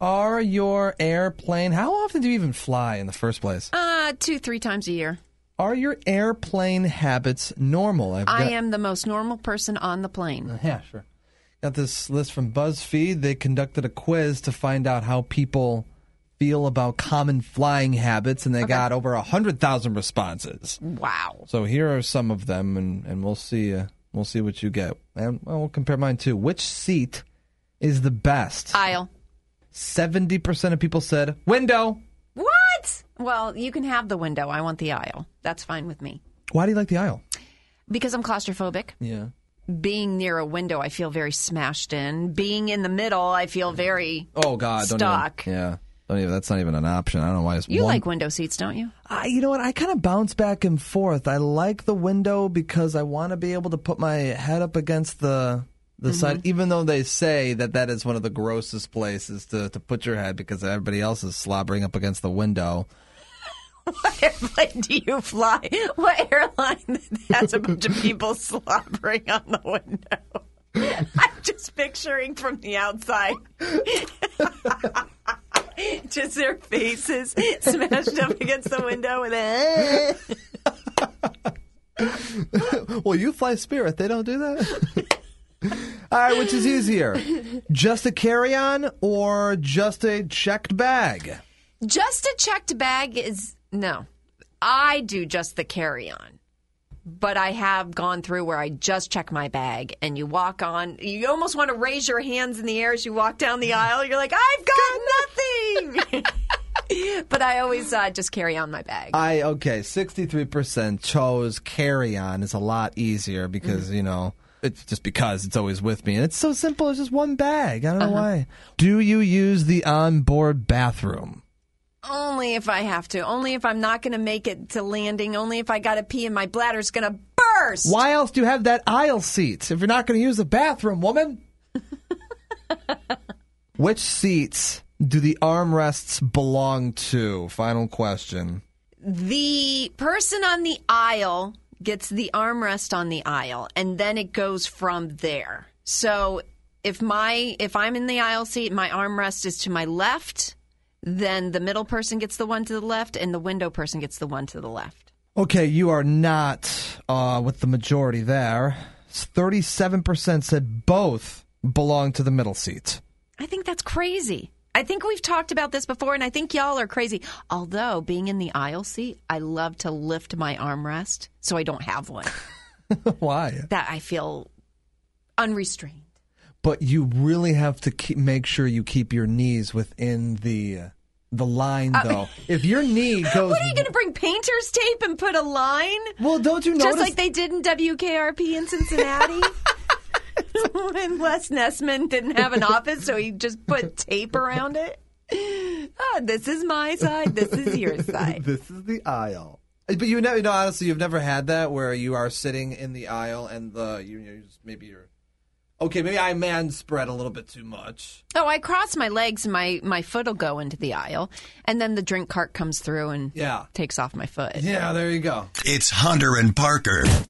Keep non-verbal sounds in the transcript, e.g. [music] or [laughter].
Are your airplane? How often do you even fly in the first place? Uh, two, three times a year. Are your airplane habits normal? I've I got- am the most normal person on the plane. Yeah, sure. Got this list from BuzzFeed. They conducted a quiz to find out how people feel about common flying habits, and they got over a hundred thousand responses. Wow. So here are some of them, and, and we'll see. Uh, we'll see what you get, and well, we'll compare mine too. Which seat is the best? Aisle. Seventy percent of people said window. What? Well, you can have the window. I want the aisle. That's fine with me. Why do you like the aisle? Because I'm claustrophobic. Yeah. Being near a window, I feel very smashed in. Being in the middle, I feel very. Oh God, don't Even, yeah. Don't even, that's not even an option. I don't know why it's You one like window seats, don't you? I, you know what? I kind of bounce back and forth. I like the window because I want to be able to put my head up against the the side, mm-hmm. even though they say that that is one of the grossest places to, to put your head because everybody else is slobbering up against the window. [laughs] What airplane do you fly? What airline [laughs] has a bunch of people slobbering on the window? [laughs] I'm just picturing from the outside. just their faces smashed up against the window with a. Eh. well, you fly Spirit. They don't do that. All right, which is easier, [laughs] just a carry-on or just a checked bag? Just a checked bag is no. I do just the carry on. But I have gone through where I just check my bag and you walk on. You almost want to raise your hands in the air as you walk down the aisle. You're like, I've got nothing. [laughs] but I always uh, just carry on my bag. I okay, sixty-three percent chose carry-on is a lot easier because you know it's just because it's always with me and it's so simple. It's just one bag. I don't know uh-huh. why. Do you use the onboard bathroom? only if I have to. Only if I'm not going to make it to landing. Only if I got to pee and my bladder's going to burst. Why else do you have that aisle seat if you're not going to use the bathroom, woman? [laughs] Which seats do the armrests belong to? Final question. the person on the aisle gets the armrest on the aisle and then it goes from there so if my if i'm in the aisle seat my armrest is to my left then the middle person gets the one to the left and the window person gets the one to the left Okay, you are not uh, with the majority there. Thirty-seven percent said both belong to the middle seat. i think that's crazy i think we've talked about this before and i think y'all are crazy although being in the aisle seat i love to lift my armrest so i don't have one [laughs] Why? that i feel unrestrained But you really have to keep, make sure you keep your knees within the uh, the line, though. if your knee goes, [laughs] What are you going to bring painter's tape and put a line? well, don't you notice? Just like they did in WKRP in Cincinnati? [laughs] [laughs] when Les Nessman didn't have an office, so he just put tape around it. Ah, this is my side, this is your [laughs] side. this is the aisle. But you never, you know, honestly, you've never had that where you are sitting in the aisle and the you, you just, maybe you're okay. Maybe I man spread a little bit too much. Oh, I cross my legs and my, my foot will go into the aisle, and then the drink cart comes through and Yeah. takes off my foot. Yeah, there you go. It's Hunter and Parker.